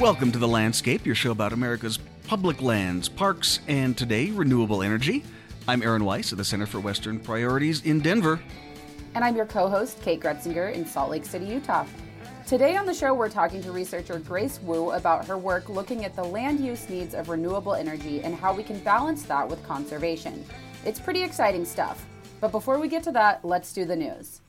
Welcome to The Landscape, your show about America's public lands, parks, and today, renewable energy. I'm Aaron Weiss of the Center for Western Priorities in Denver. And I'm your co host, Kate Groetzinger, in Salt Lake City, Utah. Today on the show, we're talking to researcher Grace Wu about her work looking at the land use needs of renewable energy and how we can balance that with conservation. It's pretty exciting stuff. But before we get to that, let's do the news.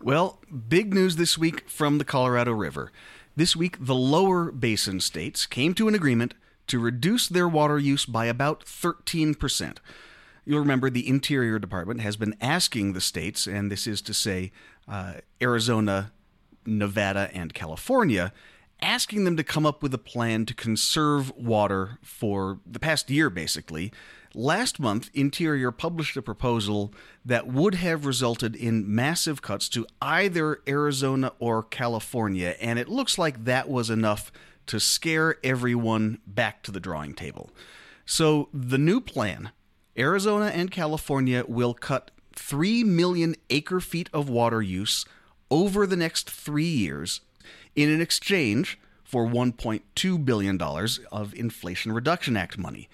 Well, big news this week from the Colorado River. This week, the lower basin states came to an agreement to reduce their water use by about 13%. You'll remember the Interior Department has been asking the states, and this is to say uh, Arizona, Nevada, and California, asking them to come up with a plan to conserve water for the past year, basically. Last month, Interior published a proposal that would have resulted in massive cuts to either Arizona or California, and it looks like that was enough to scare everyone back to the drawing table. So, the new plan Arizona and California will cut 3 million acre feet of water use over the next three years in an exchange for $1.2 billion of Inflation Reduction Act money.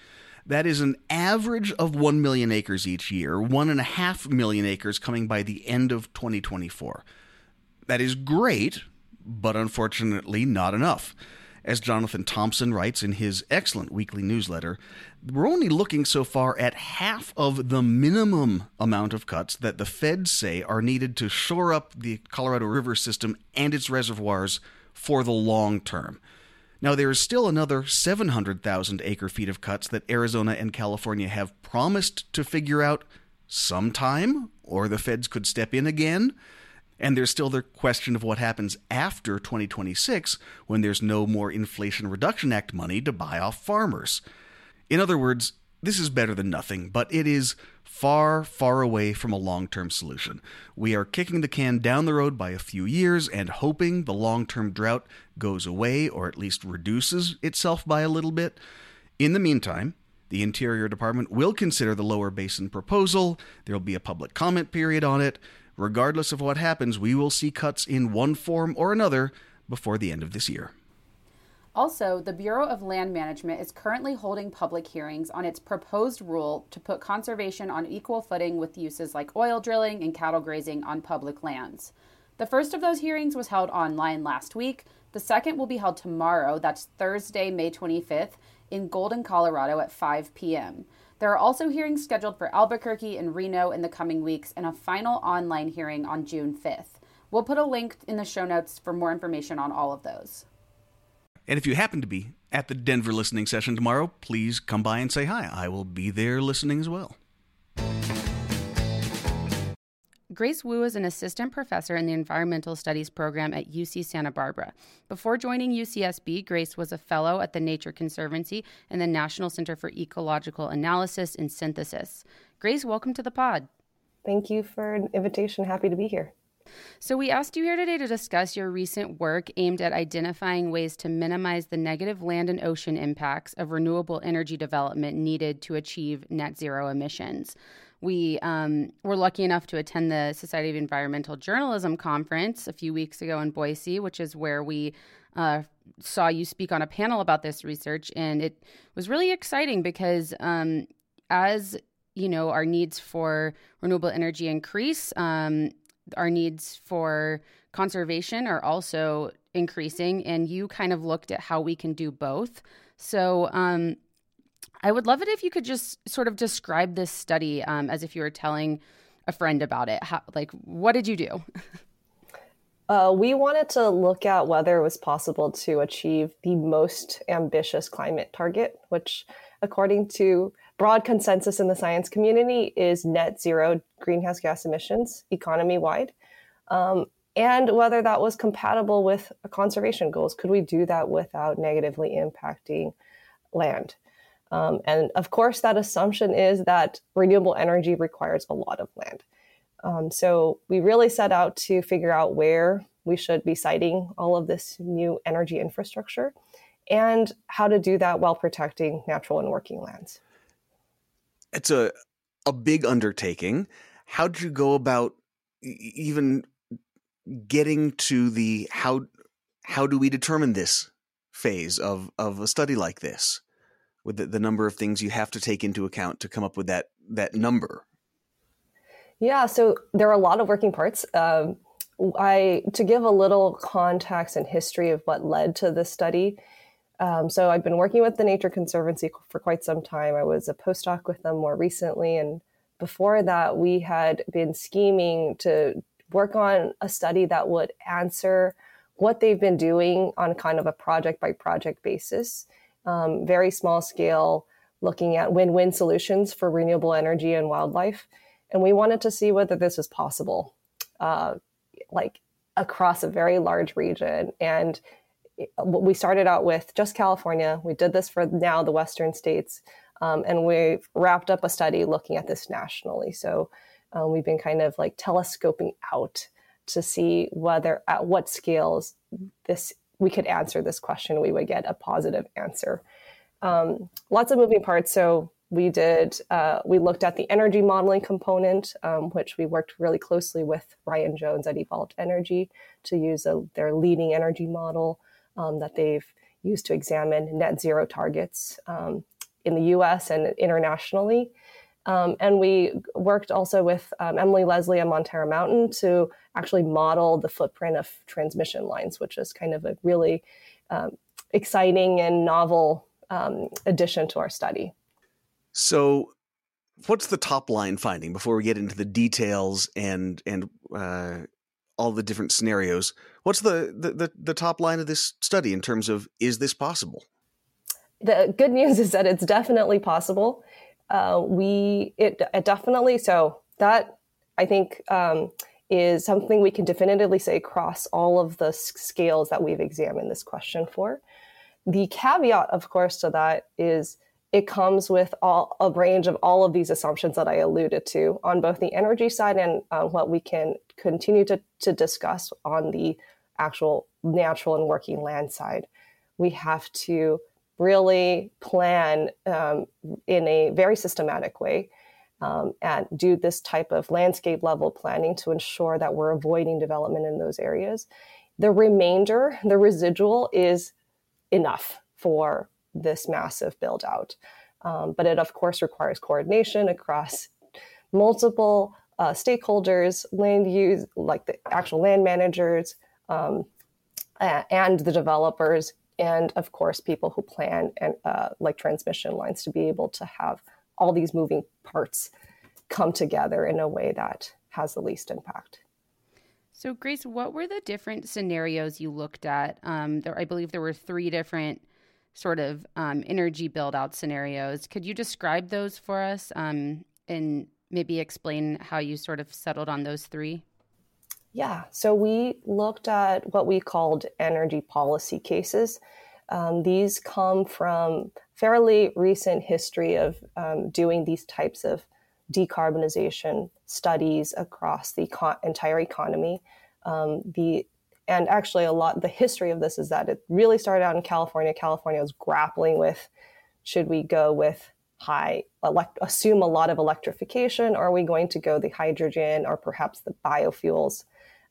That is an average of 1 million acres each year, 1.5 million acres coming by the end of 2024. That is great, but unfortunately not enough. As Jonathan Thompson writes in his excellent weekly newsletter, we're only looking so far at half of the minimum amount of cuts that the feds say are needed to shore up the Colorado River system and its reservoirs for the long term. Now, there is still another 700,000 acre feet of cuts that Arizona and California have promised to figure out sometime, or the feds could step in again. And there's still the question of what happens after 2026 when there's no more Inflation Reduction Act money to buy off farmers. In other words, this is better than nothing, but it is far, far away from a long term solution. We are kicking the can down the road by a few years and hoping the long term drought goes away or at least reduces itself by a little bit. In the meantime, the Interior Department will consider the lower basin proposal. There will be a public comment period on it. Regardless of what happens, we will see cuts in one form or another before the end of this year. Also, the Bureau of Land Management is currently holding public hearings on its proposed rule to put conservation on equal footing with uses like oil drilling and cattle grazing on public lands. The first of those hearings was held online last week. The second will be held tomorrow, that's Thursday, May 25th, in Golden, Colorado at 5 p.m. There are also hearings scheduled for Albuquerque and Reno in the coming weeks, and a final online hearing on June 5th. We'll put a link in the show notes for more information on all of those. And if you happen to be at the Denver listening session tomorrow, please come by and say hi. I will be there listening as well. Grace Wu is an assistant professor in the environmental studies program at UC Santa Barbara. Before joining UCSB, Grace was a fellow at the Nature Conservancy and the National Center for Ecological Analysis and Synthesis. Grace, welcome to the pod. Thank you for an invitation. Happy to be here. So, we asked you here today to discuss your recent work aimed at identifying ways to minimize the negative land and ocean impacts of renewable energy development needed to achieve net zero emissions. We um, were lucky enough to attend the Society of Environmental Journalism conference a few weeks ago in Boise, which is where we uh, saw you speak on a panel about this research, and it was really exciting because um, as you know, our needs for renewable energy increase, um, our needs for conservation are also increasing, and you kind of looked at how we can do both. So, um, I would love it if you could just sort of describe this study um, as if you were telling a friend about it. How, like, what did you do? Uh, we wanted to look at whether it was possible to achieve the most ambitious climate target, which, according to broad consensus in the science community, is net zero greenhouse gas emissions economy wide. Um, and whether that was compatible with conservation goals. Could we do that without negatively impacting land? Um, and of course, that assumption is that renewable energy requires a lot of land. Um, so we really set out to figure out where we should be siting all of this new energy infrastructure and how to do that while protecting natural and working lands. It's a a big undertaking. How did you go about even getting to the how how do we determine this phase of of a study like this, with the, the number of things you have to take into account to come up with that that number? Yeah, so there are a lot of working parts. Um, I to give a little context and history of what led to this study. Um, so I've been working with the Nature Conservancy for quite some time. I was a postdoc with them more recently, and before that, we had been scheming to work on a study that would answer what they've been doing on kind of a project by project basis, um, very small scale, looking at win win solutions for renewable energy and wildlife. And we wanted to see whether this was possible, uh, like across a very large region. And we started out with just California. We did this for now the Western states. Um, and we've wrapped up a study looking at this nationally. So um, we've been kind of like telescoping out to see whether at what scales this we could answer this question, we would get a positive answer. Um, lots of moving parts. So we did uh, we looked at the energy modeling component, um, which we worked really closely with Ryan Jones at Evolved Energy to use a, their leading energy model um, that they've used to examine net zero targets um, in the U.S. and internationally. Um, and we worked also with um, Emily Leslie at Montara Mountain to actually model the footprint of transmission lines, which is kind of a really um, exciting and novel addition to our study. So, what's the top line finding before we get into the details and and uh, all the different scenarios? What's the, the the the top line of this study in terms of is this possible? The good news is that it's definitely possible uh, we it, it, definitely so that I think um, is something we can definitively say across all of the scales that we've examined this question for. The caveat, of course, to that is it comes with all, a range of all of these assumptions that I alluded to on both the energy side and uh, what we can continue to, to discuss on the actual natural and working land side. We have to really plan um, in a very systematic way um, and do this type of landscape level planning to ensure that we're avoiding development in those areas. The remainder, the residual, is enough for this massive build out. Um, but it, of course, requires coordination across multiple uh, stakeholders, land use, like the actual land managers, um, and the developers and of course people who plan and uh, like transmission lines to be able to have all these moving parts come together in a way that has the least impact so grace what were the different scenarios you looked at um, there, i believe there were three different sort of um, energy build out scenarios could you describe those for us um, and maybe explain how you sort of settled on those three yeah, so we looked at what we called energy policy cases. Um, these come from fairly recent history of um, doing these types of decarbonization studies across the co- entire economy. Um, the and actually, a lot the history of this is that it really started out in California. California was grappling with should we go with high elect- assume a lot of electrification, or are we going to go the hydrogen or perhaps the biofuels?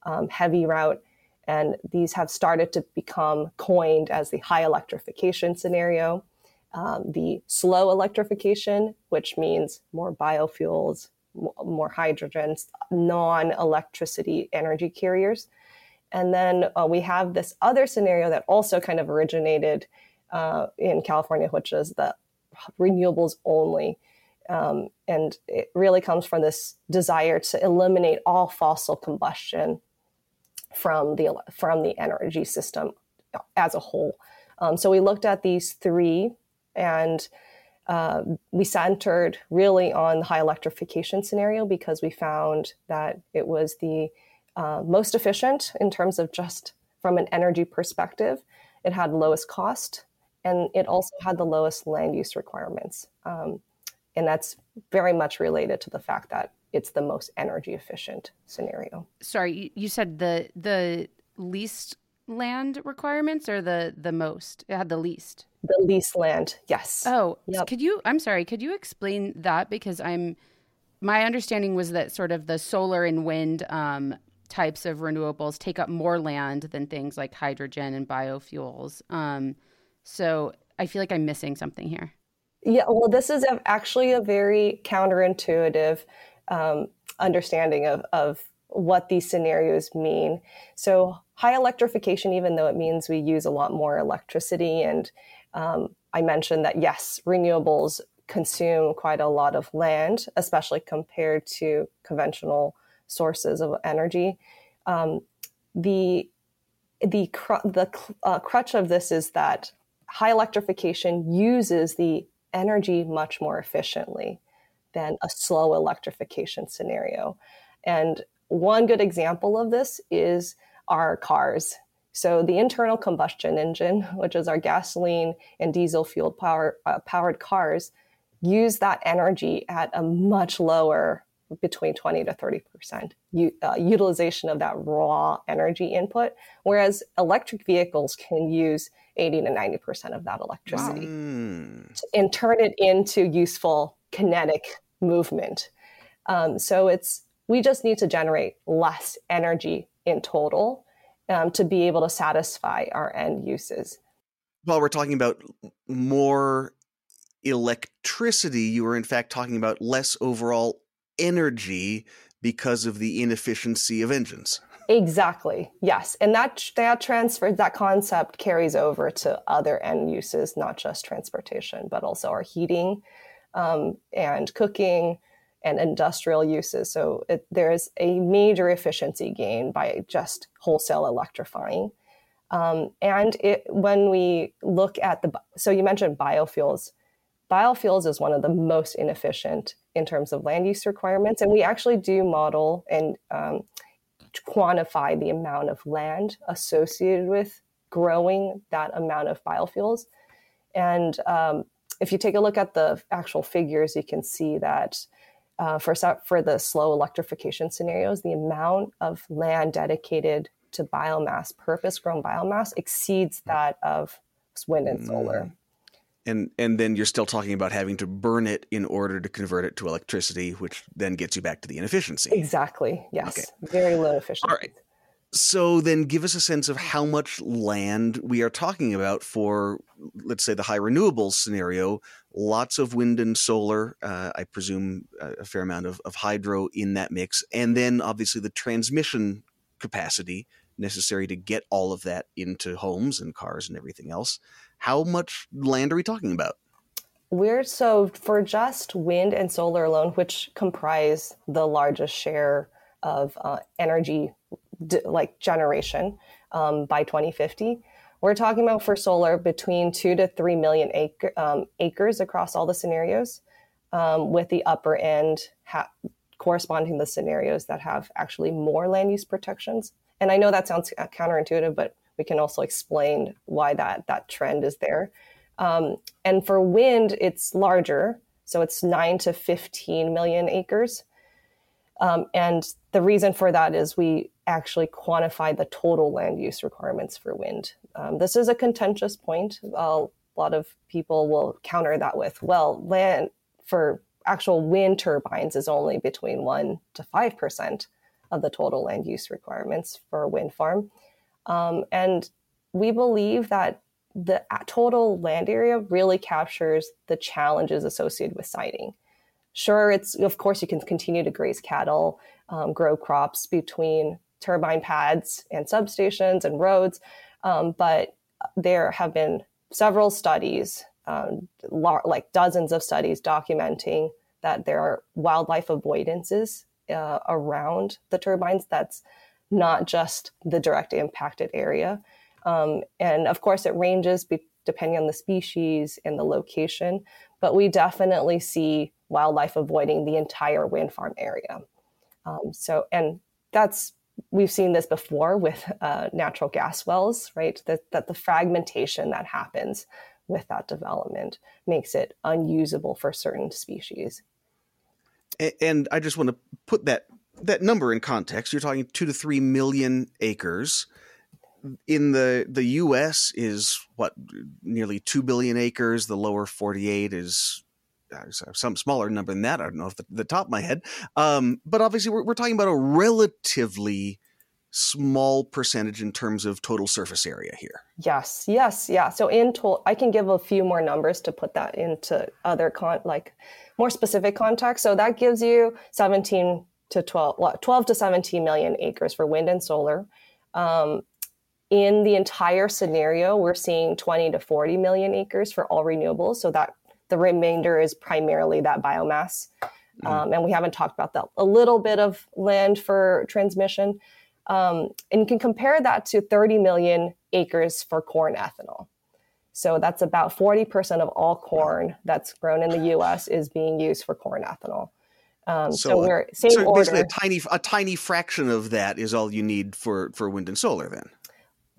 um, heavy route. And these have started to become coined as the high electrification scenario, um, the slow electrification, which means more biofuels, more hydrogens, non electricity energy carriers. And then uh, we have this other scenario that also kind of originated uh, in California, which is the renewables only. Um, and it really comes from this desire to eliminate all fossil combustion from the from the energy system as a whole. Um, so we looked at these three, and uh, we centered really on the high electrification scenario because we found that it was the uh, most efficient in terms of just from an energy perspective. It had lowest cost, and it also had the lowest land use requirements. Um, and that's very much related to the fact that it's the most energy efficient scenario. Sorry, you said the the least land requirements or the the most? It had the least. The least land, yes. Oh, yep. could you? I'm sorry. Could you explain that because I'm my understanding was that sort of the solar and wind um, types of renewables take up more land than things like hydrogen and biofuels. Um, So I feel like I'm missing something here. Yeah, well, this is actually a very counterintuitive um, understanding of, of what these scenarios mean. So, high electrification, even though it means we use a lot more electricity, and um, I mentioned that yes, renewables consume quite a lot of land, especially compared to conventional sources of energy. Um, the the cr- the uh, crutch of this is that high electrification uses the energy much more efficiently than a slow electrification scenario. And one good example of this is our cars. So the internal combustion engine, which is our gasoline and diesel fueled power uh, powered cars, use that energy at a much lower between 20 to 30 percent uh, utilization of that raw energy input whereas electric vehicles can use 80 to 90 percent of that electricity wow. and turn it into useful kinetic movement um, so it's we just need to generate less energy in total um, to be able to satisfy our end uses while we're talking about more electricity, you are in fact talking about less overall energy because of the inefficiency of engines. Exactly. Yes, and that that transfer that concept carries over to other end uses, not just transportation, but also our heating um, and cooking and industrial uses. So it, there is a major efficiency gain by just wholesale electrifying. Um, and it, when we look at the, so you mentioned biofuels biofuels is one of the most inefficient in terms of land use requirements. And we actually do model and um, quantify the amount of land associated with growing that amount of biofuels. And um, if you take a look at the actual figures, you can see that uh, for, for the slow electrification scenarios, the amount of land dedicated to biomass, purpose grown biomass, exceeds that of wind and solar. Mm and and then you're still talking about having to burn it in order to convert it to electricity, which then gets you back to the inefficiency. Exactly. Yes. Okay. Very low efficiency. All right. So then give us a sense of how much land we are talking about for, let's say, the high renewables scenario. Lots of wind and solar, uh, I presume a fair amount of, of hydro in that mix. And then obviously the transmission capacity necessary to get all of that into homes and cars and everything else. How much land are we talking about? We're so for just wind and solar alone, which comprise the largest share of uh, energy like generation um, by 2050. We're talking about for solar between two to three million acre, um, acres across all the scenarios, um, with the upper end ha- corresponding the scenarios that have actually more land use protections. And I know that sounds uh, counterintuitive, but we can also explain why that that trend is there. Um, and for wind, it's larger, so it's nine to fifteen million acres. Um, and the reason for that is we actually quantify the total land use requirements for wind. Um, this is a contentious point. a lot of people will counter that with, well, land for actual wind turbines is only between 1 to 5% of the total land use requirements for a wind farm. Um, and we believe that the total land area really captures the challenges associated with siting. Sure, it's of course you can continue to graze cattle, um, grow crops between turbine pads and substations and roads, um, but there have been several studies, um, like dozens of studies, documenting that there are wildlife avoidances uh, around the turbines. That's not just the direct impacted area. Um, and of course, it ranges be- depending on the species and the location, but we definitely see wildlife avoiding the entire wind farm area. Um, so, and that's we've seen this before with uh, natural gas wells, right? That, that the fragmentation that happens with that development makes it unusable for certain species. And I just want to put that that number in context. You're talking two to three million acres. In the the U.S. is what nearly two billion acres. The lower 48 is uh, some smaller number than that. I don't know if the, the top of my head. Um, but obviously, we're, we're talking about a relatively small percentage in terms of total surface area here. Yes, yes, yeah. So in total, I can give a few more numbers to put that into other con like more specific context. So that gives you 17 to 12, 12 to 17 million acres for wind and solar. Um, in the entire scenario, we're seeing 20 to 40 million acres for all renewables. So that the remainder is primarily that biomass. Mm. Um, and we haven't talked about that. A little bit of land for transmission. Um, and you can compare that to 30 million acres for corn ethanol. So that's about 40% of all corn that's grown in the US is being used for corn ethanol. Um, so, so, we're same so order. basically a tiny a tiny fraction of that is all you need for for wind and solar then.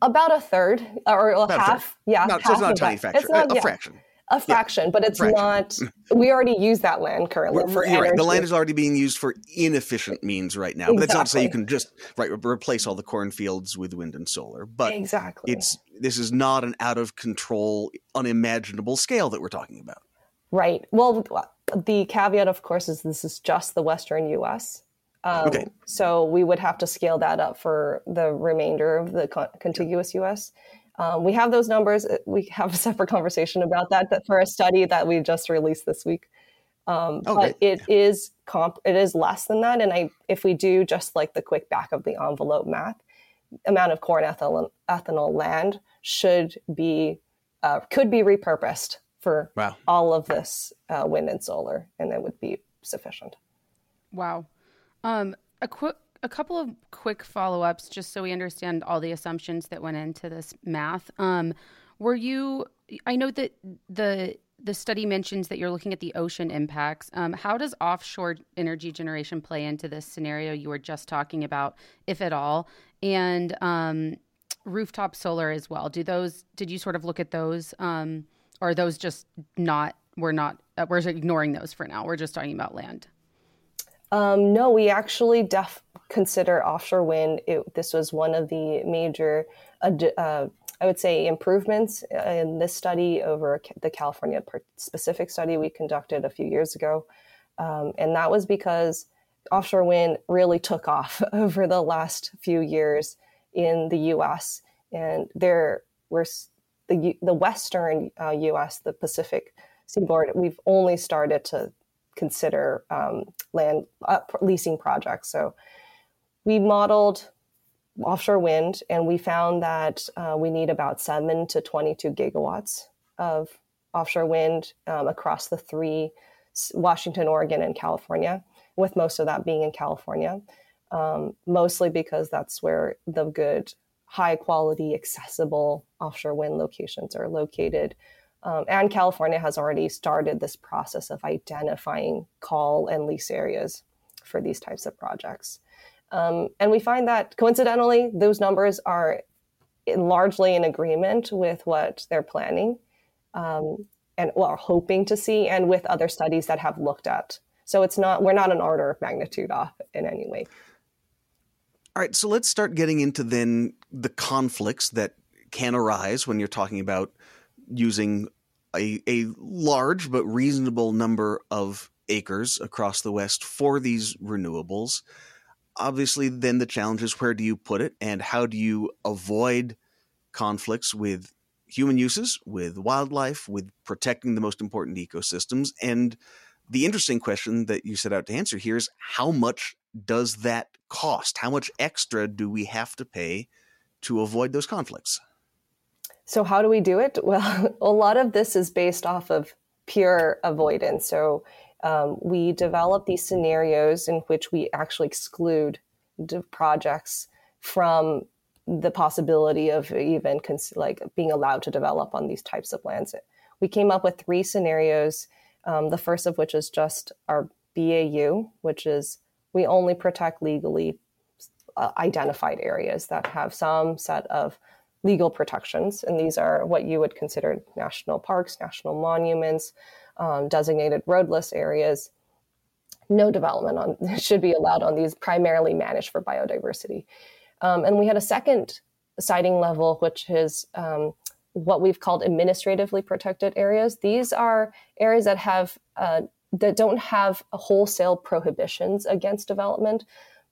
About a third or about half. Yeah, no, half so it's not a tiny fraction. It's not, a, a yeah. fraction a fraction, yeah, but it's fraction. not. We already use that land currently for right. The land is already being used for inefficient means right now. But that's not to say you can just right replace all the cornfields with wind and solar. But exactly, it's this is not an out of control, unimaginable scale that we're talking about. Right. Well, the caveat, of course, is this is just the Western U.S. Um, okay. So we would have to scale that up for the remainder of the contiguous U.S. Um, we have those numbers. Uh, we have a separate conversation about that, that for a study that we just released this week. Um, oh, but it is comp. It is less than that. And I, if we do just like the quick back of the envelope math, amount of corn ethanol, ethanol land should be uh, could be repurposed for wow. all of this uh, wind and solar, and it would be sufficient. Wow. Um, a quick a couple of quick follow ups just so we understand all the assumptions that went into this math. Um, were you? I know that the the study mentions that you're looking at the ocean impacts. Um, how does offshore energy generation play into this scenario you were just talking about, if at all? And um, rooftop solar as well. Do those? Did you sort of look at those, um, or are those just not? We're not. Uh, we're ignoring those for now. We're just talking about land. Um, no, we actually def consider offshore wind. It, this was one of the major, uh, uh, I would say, improvements in this study over the California specific study we conducted a few years ago. Um, and that was because offshore wind really took off over the last few years in the US. And there were the, the Western uh, US, the Pacific seaboard, we've only started to consider um, land uh, leasing projects. So we modeled offshore wind and we found that uh, we need about 7 to 22 gigawatts of offshore wind um, across the three Washington, Oregon, and California, with most of that being in California, um, mostly because that's where the good, high quality, accessible offshore wind locations are located. Um, and California has already started this process of identifying call and lease areas for these types of projects. Um, and we find that coincidentally, those numbers are largely in agreement with what they're planning um, and well, hoping to see, and with other studies that have looked at. So it's not we're not an order of magnitude off in any way. All right, so let's start getting into then the conflicts that can arise when you're talking about using a, a large but reasonable number of acres across the West for these renewables. Obviously, then the challenge is where do you put it and how do you avoid conflicts with human uses, with wildlife, with protecting the most important ecosystems. And the interesting question that you set out to answer here is how much does that cost? How much extra do we have to pay to avoid those conflicts? So, how do we do it? Well, a lot of this is based off of pure avoidance. So, um, we develop these scenarios in which we actually exclude projects from the possibility of even cons- like being allowed to develop on these types of lands. We came up with three scenarios. Um, the first of which is just our BAU, which is we only protect legally uh, identified areas that have some set of legal protections. And these are what you would consider national parks, national monuments, um, designated roadless areas. No development on should be allowed on these, primarily managed for biodiversity. Um, and we had a second siting level, which is um, what we've called administratively protected areas. These are areas that have uh, that don't have wholesale prohibitions against development,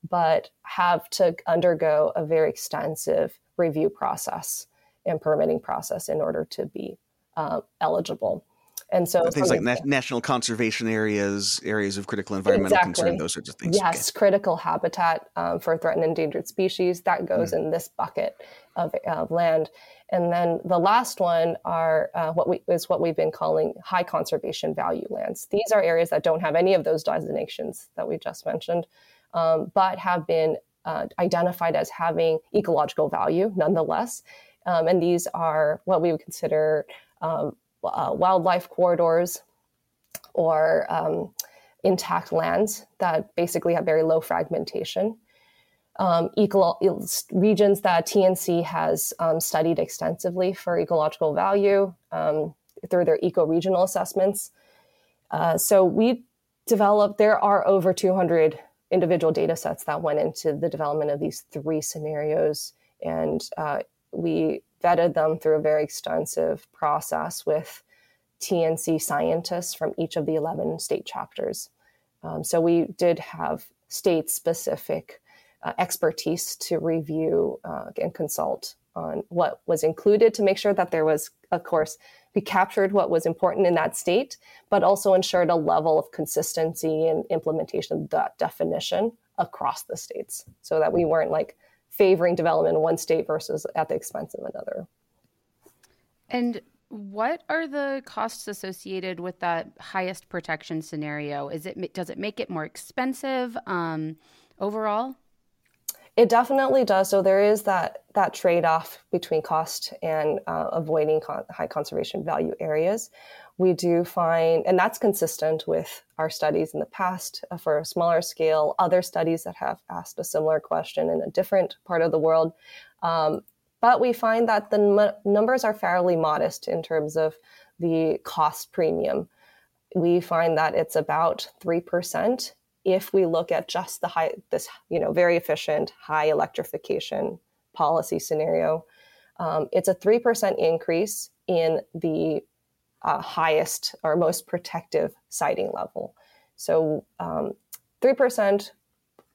but have to undergo a very extensive review process and permitting process in order to be uh, eligible. And so things like na- national conservation areas, areas of critical environmental exactly. concern, those sorts of things. Yes, okay. critical habitat um, for threatened endangered species that goes mm. in this bucket of, of, land. And then the last one are uh, what we is what we've been calling high conservation value lands. These are areas that don't have any of those designations that we just mentioned, um, but have been uh, identified as having ecological value nonetheless. Um, and these are what we would consider um, uh, wildlife corridors or um, intact lands that basically have very low fragmentation. Um, eco- regions that TNC has um, studied extensively for ecological value um, through their eco-regional assessments. Uh, so we developed, there are over 200 individual data sets that went into the development of these three scenarios. And uh, we vetted them through a very extensive process with TNC scientists from each of the 11 state chapters. Um, so we did have state specific uh, expertise to review uh, and consult on what was included to make sure that there was, of course, we captured what was important in that state, but also ensured a level of consistency and implementation of that definition across the states so that we weren't like favoring development in one state versus at the expense of another. And what are the costs associated with that highest protection scenario? Is it does it make it more expensive um, overall? It definitely does. So there is that that trade off between cost and uh, avoiding con- high conservation value areas. We do find, and that's consistent with our studies in the past uh, for a smaller scale. Other studies that have asked a similar question in a different part of the world, um, but we find that the m- numbers are fairly modest in terms of the cost premium. We find that it's about three percent if we look at just the high, this you know very efficient high electrification policy scenario, um, it's a three percent increase in the uh, highest or most protective siting level. So um, three um, percent,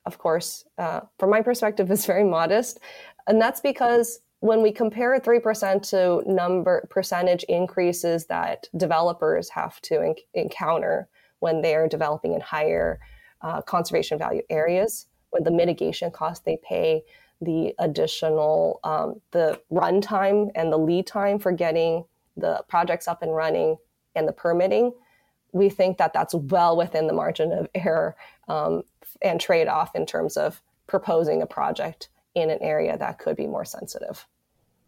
of course, uh, from my perspective, is very modest, and that's because when we compare 3% to number percentage increases that developers have to en- encounter when they are developing in higher uh, conservation value areas with the mitigation costs they pay, the additional um, the runtime and the lead time for getting the projects up and running and the permitting, we think that that's well within the margin of error um, and trade off in terms of proposing a project in an area that could be more sensitive.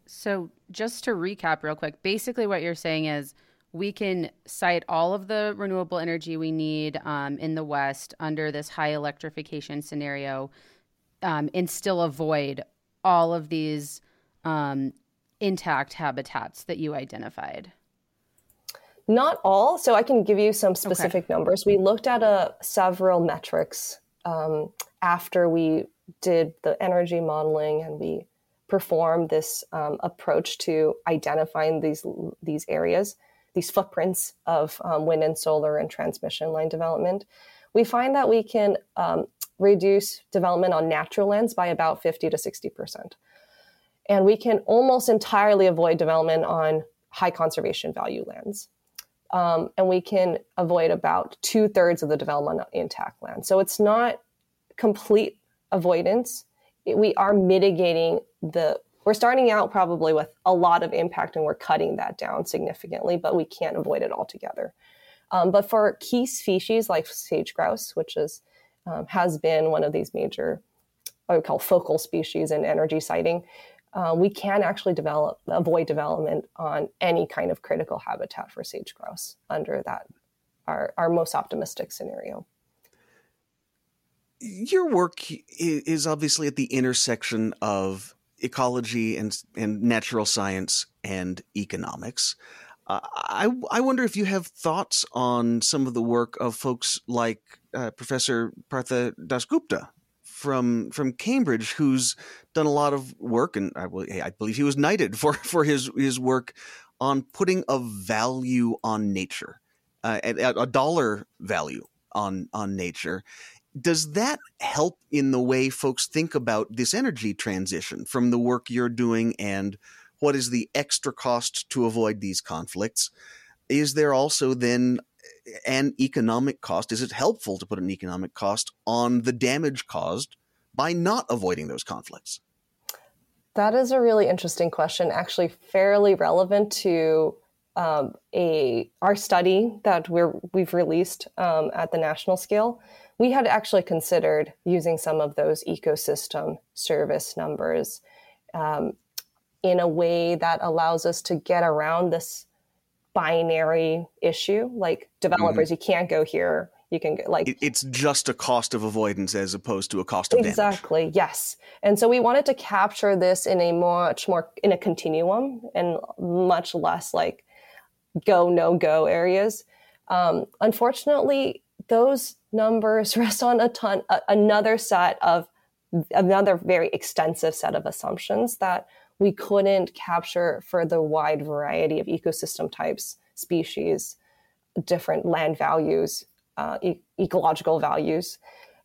So, just to recap real quick, basically what you're saying is we can site all of the renewable energy we need um, in the West under this high electrification scenario um, and still avoid all of these um, intact habitats that you identified. Not all. So I can give you some specific okay. numbers. We looked at uh, several metrics um, after we did the energy modeling and we performed this um, approach to identifying these these areas these footprints of um, wind and solar and transmission line development, we find that we can um, reduce development on natural lands by about 50 to 60%. And we can almost entirely avoid development on high conservation value lands. Um, and we can avoid about two thirds of the development on intact land. So it's not complete avoidance. It, we are mitigating the we're starting out probably with a lot of impact and we're cutting that down significantly, but we can't avoid it altogether. Um, but for key species like sage grouse, which is um, has been one of these major, I would call focal species in energy siting, uh, we can actually develop avoid development on any kind of critical habitat for sage grouse under that our, our most optimistic scenario. Your work is obviously at the intersection of ecology and and natural science and economics. Uh, I I wonder if you have thoughts on some of the work of folks like uh, Professor Partha Dasgupta from from Cambridge, who's done a lot of work, and I, I believe he was knighted for for his his work on putting a value on nature, uh, a, a dollar value on on nature, does that help in the way folks think about this energy transition from the work you're doing and what is the extra cost to avoid these conflicts? Is there also then an economic cost? Is it helpful to put an economic cost on the damage caused by not avoiding those conflicts? That is a really interesting question, actually, fairly relevant to um, a our study that we're we've released um, at the national scale. We had actually considered using some of those ecosystem service numbers um, in a way that allows us to get around this binary issue. Like developers, mm-hmm. you can't go here. You can go, like it's just a cost of avoidance as opposed to a cost of exactly. Damage. Yes, and so we wanted to capture this in a much more in a continuum and much less like go no go areas. Um, unfortunately, those numbers rest on a ton a, another set of another very extensive set of assumptions that we couldn't capture for the wide variety of ecosystem types, species, different land values, uh, e- ecological values.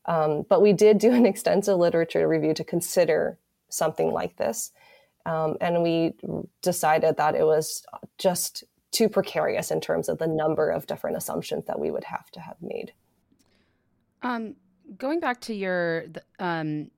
Um, but we did do an extensive literature review to consider something like this. Um, and we decided that it was just too precarious in terms of the number of different assumptions that we would have to have made. Um, going back to your um,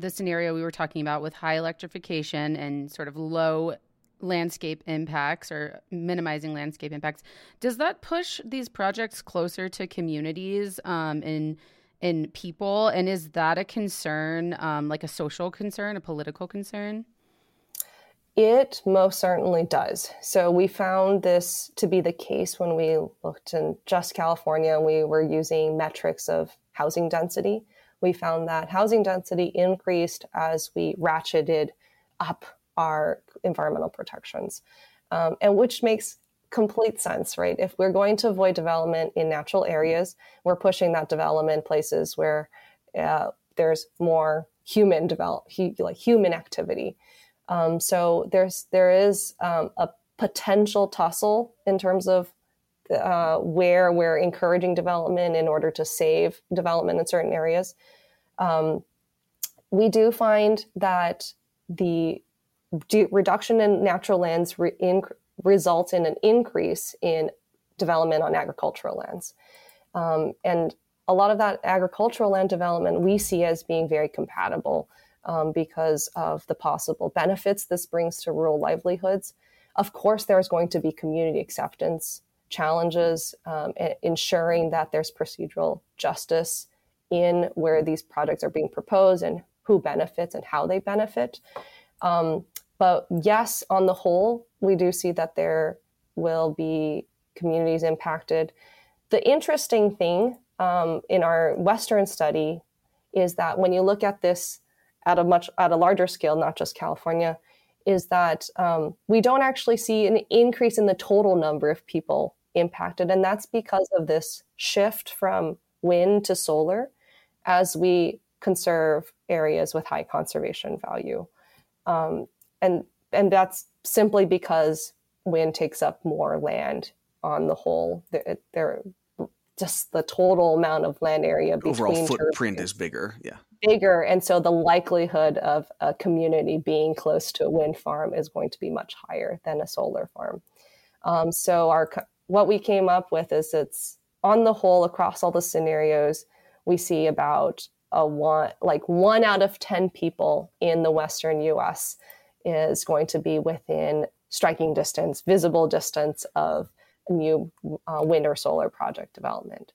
the scenario we were talking about with high electrification and sort of low landscape impacts or minimizing landscape impacts, does that push these projects closer to communities um, and in people? And is that a concern, um, like a social concern, a political concern? It most certainly does. So we found this to be the case when we looked in just California. We were using metrics of housing density we found that housing density increased as we ratcheted up our environmental protections, um, and which makes complete sense, right? If we're going to avoid development in natural areas, we're pushing that development places where uh, there's more human develop, hu- like human activity. Um, so there's there is um, a potential tussle in terms of uh, where we're encouraging development in order to save development in certain areas. Um, we do find that the de- reduction in natural lands re- results in an increase in development on agricultural lands. Um, and a lot of that agricultural land development we see as being very compatible um, because of the possible benefits this brings to rural livelihoods. Of course, there's going to be community acceptance challenges, um, ensuring that there's procedural justice in where these projects are being proposed and who benefits and how they benefit. Um, but yes, on the whole, we do see that there will be communities impacted. The interesting thing um, in our Western study is that when you look at this at a much at a larger scale, not just California, is that um, we don't actually see an increase in the total number of people impacted. And that's because of this shift from wind to solar as we conserve areas with high conservation value. Um, and, and that's simply because wind takes up more land on the whole. There, just the total amount of land area between overall footprint is bigger. Yeah, bigger, and so the likelihood of a community being close to a wind farm is going to be much higher than a solar farm. Um, so our what we came up with is it's on the whole across all the scenarios we see about a one like one out of 10 people in the western US is going to be within striking distance, visible distance of a new uh, wind or solar project development.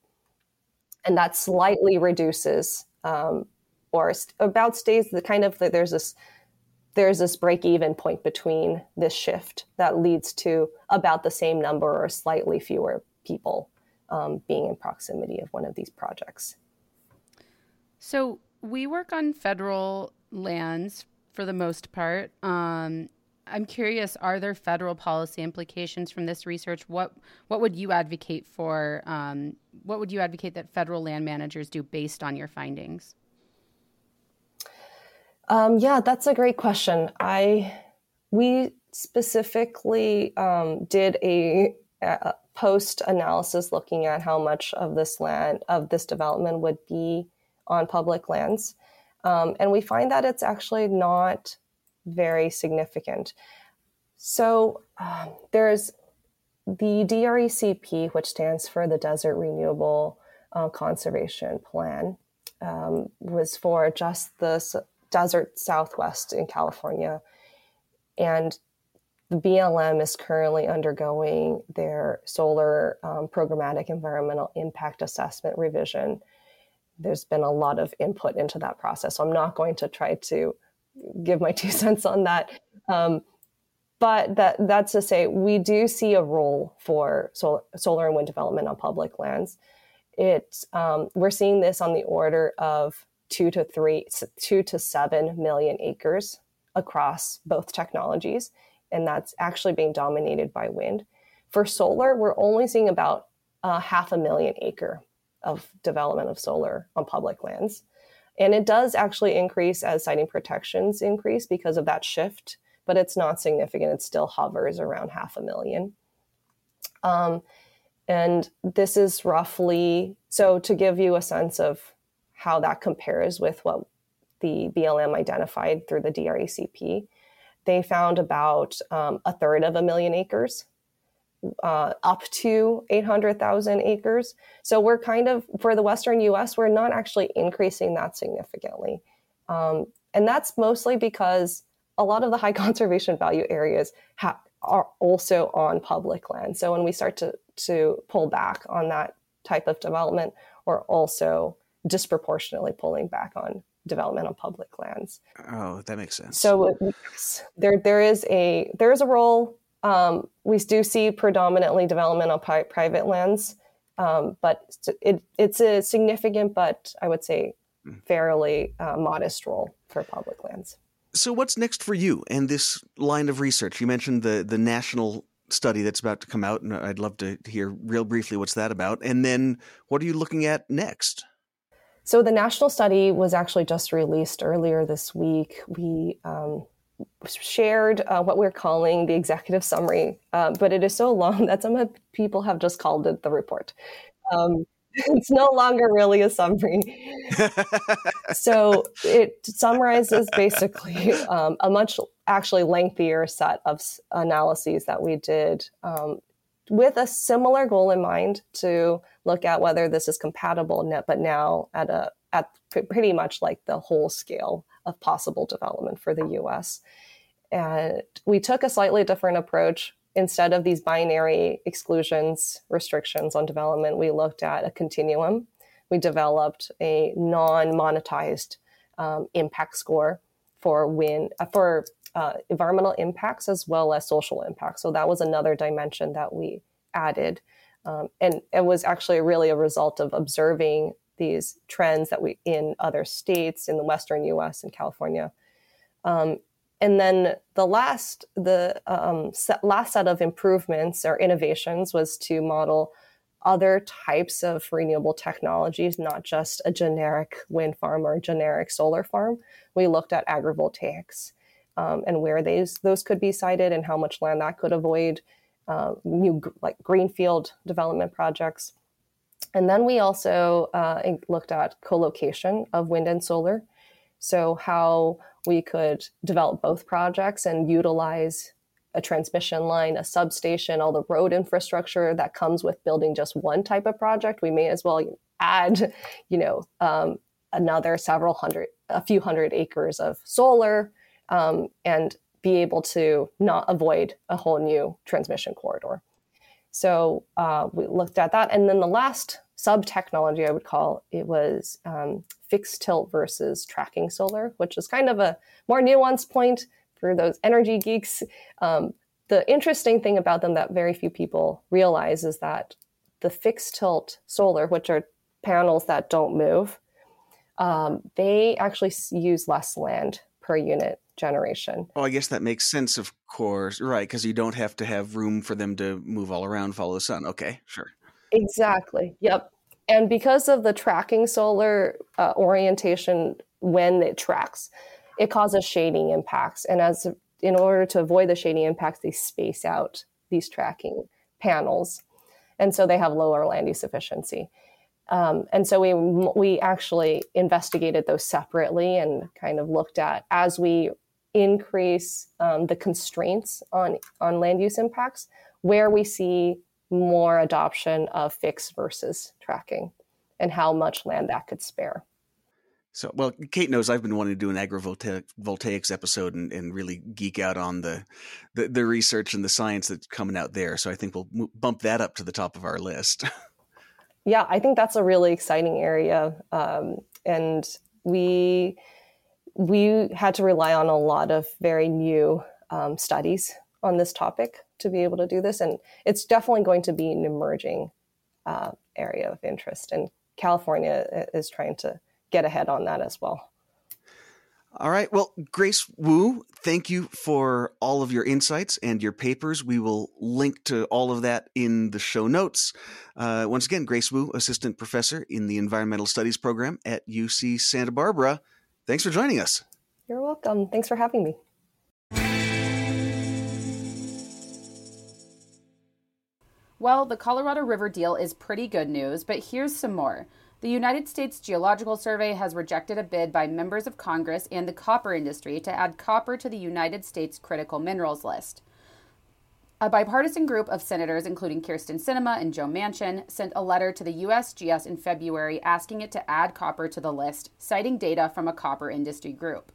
And that slightly reduces um, or st- about stays the kind of there's this there's this break even point between this shift that leads to about the same number or slightly fewer people um, being in proximity of one of these projects. So we work on federal lands for the most part. Um, I'm curious: Are there federal policy implications from this research? What What would you advocate for? Um, what would you advocate that federal land managers do based on your findings? Um, yeah, that's a great question. I we specifically um, did a uh, post analysis looking at how much of this land of this development would be on public lands um, and we find that it's actually not very significant so um, there's the DRECP, which stands for the Desert Renewable uh, Conservation Plan, um, was for just the desert southwest in California. And the BLM is currently undergoing their solar um, programmatic environmental impact assessment revision. There's been a lot of input into that process. So I'm not going to try to give my two cents on that. Um, but that that's to say we do see a role for solar, solar and wind development on public lands. It's um, we're seeing this on the order of two to three, two to seven million acres across both technologies, and that's actually being dominated by wind. For solar, we're only seeing about uh, half a million acre of development of solar on public lands. And it does actually increase as siting protections increase because of that shift but it's not significant. It still hovers around half a million. Um, and this is roughly so to give you a sense of how that compares with what the BLM identified through the DRECP. They found about um, a third of a million acres, uh, up to 800,000 acres. So we're kind of, for the Western US, we're not actually increasing that significantly. Um, and that's mostly because a lot of the high conservation value areas ha- are also on public land. So when we start to, to pull back on that type of development, we're also disproportionately pulling back on development on public lands. Oh, that makes sense. So there, there is a there is a role. Um, we do see predominantly development on pri- private lands, um, but it, it's a significant, but I would say hmm. fairly uh, modest role for public lands. So, what's next for you and this line of research? You mentioned the the national study that's about to come out, and I'd love to hear real briefly what's that about. And then, what are you looking at next? So, the national study was actually just released earlier this week. We um, shared uh, what we're calling the executive summary, uh, but it is so long that some people have just called it the report. Um, it's no longer really a summary. so it summarizes basically um, a much actually lengthier set of analyses that we did um, with a similar goal in mind to look at whether this is compatible net, but now at a at pretty much like the whole scale of possible development for the U.S. And we took a slightly different approach instead of these binary exclusions, restrictions on development, we looked at a continuum. We developed a non monetized um, impact score for wind, uh, for uh, environmental impacts as well as social impacts. So that was another dimension that we added. Um, and it was actually really a result of observing these trends that we in other states in the western US and California. Um, and then the last the um, set, last set of improvements or innovations was to model other types of renewable technologies, not just a generic wind farm or generic solar farm. We looked at agrivoltaics um, and where those those could be sited and how much land that could avoid uh, new like greenfield development projects. And then we also uh, looked at co-location of wind and solar. So how we could develop both projects and utilize a transmission line, a substation, all the road infrastructure that comes with building just one type of project. We may as well add, you know, um, another several hundred, a few hundred acres of solar, um, and be able to not avoid a whole new transmission corridor. So uh, we looked at that, and then the last sub technology I would call it was um, fixed tilt versus tracking solar, which is kind of a more nuanced point for those energy geeks. Um, the interesting thing about them that very few people realize is that the fixed tilt solar, which are panels that don't move, um, they actually use less land per unit generation. Oh, I guess that makes sense, of course. Right, because you don't have to have room for them to move all around, follow the sun. Okay, sure. Exactly. Yep. And because of the tracking solar uh, orientation when it tracks, it causes shading impacts. And as in order to avoid the shading impacts, they space out these tracking panels, and so they have lower land use efficiency. Um, and so we we actually investigated those separately and kind of looked at as we increase um, the constraints on on land use impacts, where we see more adoption of fixed versus tracking, and how much land that could spare. So, well, Kate knows I've been wanting to do an agrivoltaics episode and, and really geek out on the, the, the research and the science that's coming out there. So I think we'll bump that up to the top of our list. yeah, I think that's a really exciting area, um, and we we had to rely on a lot of very new um, studies on this topic to be able to do this, and it's definitely going to be an emerging uh, area of interest. And California is trying to get ahead on that as well. All right. Well, Grace Wu, thank you for all of your insights and your papers. We will link to all of that in the show notes. Uh, once again, Grace Wu, assistant professor in the environmental studies program at UC Santa Barbara. Thanks for joining us. You're welcome. Thanks for having me. Well, the Colorado River deal is pretty good news, but here's some more. The United States Geological Survey has rejected a bid by members of Congress and the copper industry to add copper to the United States critical minerals list. A bipartisan group of senators, including Kyrsten Sinema and Joe Manchin, sent a letter to the USGS in February asking it to add copper to the list, citing data from a copper industry group.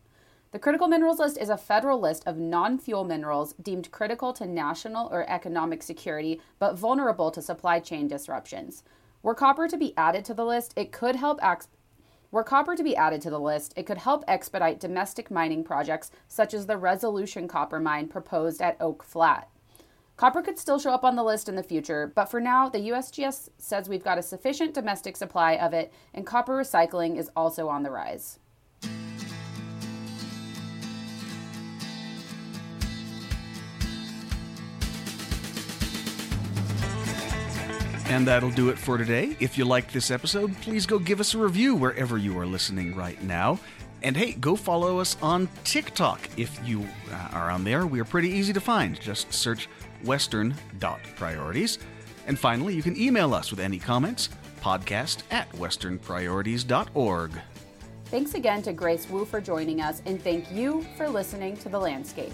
The critical minerals list is a federal list of non fuel minerals deemed critical to national or economic security but vulnerable to supply chain disruptions. Were copper to be added to the list, it could help ex- were copper to be added to the list, it could help expedite domestic mining projects such as the Resolution copper mine proposed at Oak Flat. Copper could still show up on the list in the future, but for now, the USGS says we've got a sufficient domestic supply of it, and copper recycling is also on the rise. And that'll do it for today. If you liked this episode, please go give us a review wherever you are listening right now. And hey, go follow us on TikTok. If you are on there, we are pretty easy to find. Just search western.priorities. And finally, you can email us with any comments, podcast at westernpriorities.org. Thanks again to Grace Wu for joining us, and thank you for listening to The Landscape.